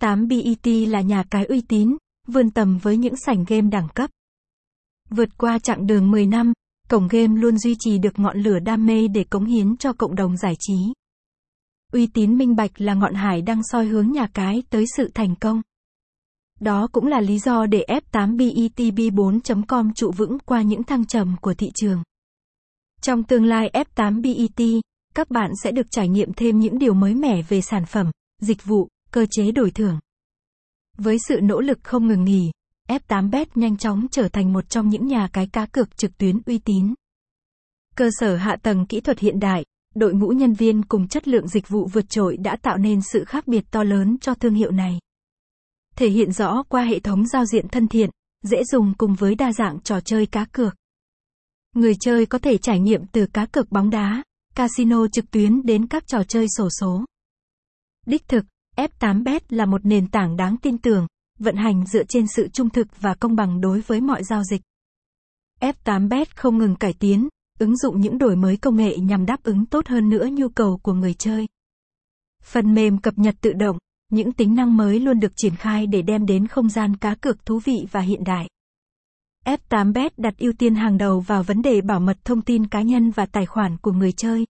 8BET là nhà cái uy tín, vươn tầm với những sảnh game đẳng cấp. Vượt qua chặng đường 10 năm, cổng game luôn duy trì được ngọn lửa đam mê để cống hiến cho cộng đồng giải trí. Uy tín minh bạch là ngọn hải đang soi hướng nhà cái tới sự thành công. Đó cũng là lý do để F8BETB4.com trụ vững qua những thăng trầm của thị trường. Trong tương lai F8BET, các bạn sẽ được trải nghiệm thêm những điều mới mẻ về sản phẩm, dịch vụ, cơ chế đổi thưởng. Với sự nỗ lực không ngừng nghỉ, F8bet nhanh chóng trở thành một trong những nhà cái cá cược trực tuyến uy tín. Cơ sở hạ tầng kỹ thuật hiện đại, đội ngũ nhân viên cùng chất lượng dịch vụ vượt trội đã tạo nên sự khác biệt to lớn cho thương hiệu này. Thể hiện rõ qua hệ thống giao diện thân thiện, dễ dùng cùng với đa dạng trò chơi cá cược. Người chơi có thể trải nghiệm từ cá cược bóng đá, casino trực tuyến đến các trò chơi sổ số. Đích thực, F8bet là một nền tảng đáng tin tưởng, vận hành dựa trên sự trung thực và công bằng đối với mọi giao dịch. F8bet không ngừng cải tiến, ứng dụng những đổi mới công nghệ nhằm đáp ứng tốt hơn nữa nhu cầu của người chơi. Phần mềm cập nhật tự động, những tính năng mới luôn được triển khai để đem đến không gian cá cược thú vị và hiện đại. F8bet đặt ưu tiên hàng đầu vào vấn đề bảo mật thông tin cá nhân và tài khoản của người chơi.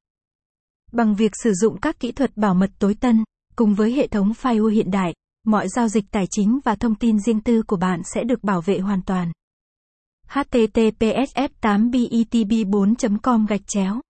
Bằng việc sử dụng các kỹ thuật bảo mật tối tân, cùng với hệ thống firewall hiện đại, mọi giao dịch tài chính và thông tin riêng tư của bạn sẽ được bảo vệ hoàn toàn. https f 8 bitb 4 com gạch chéo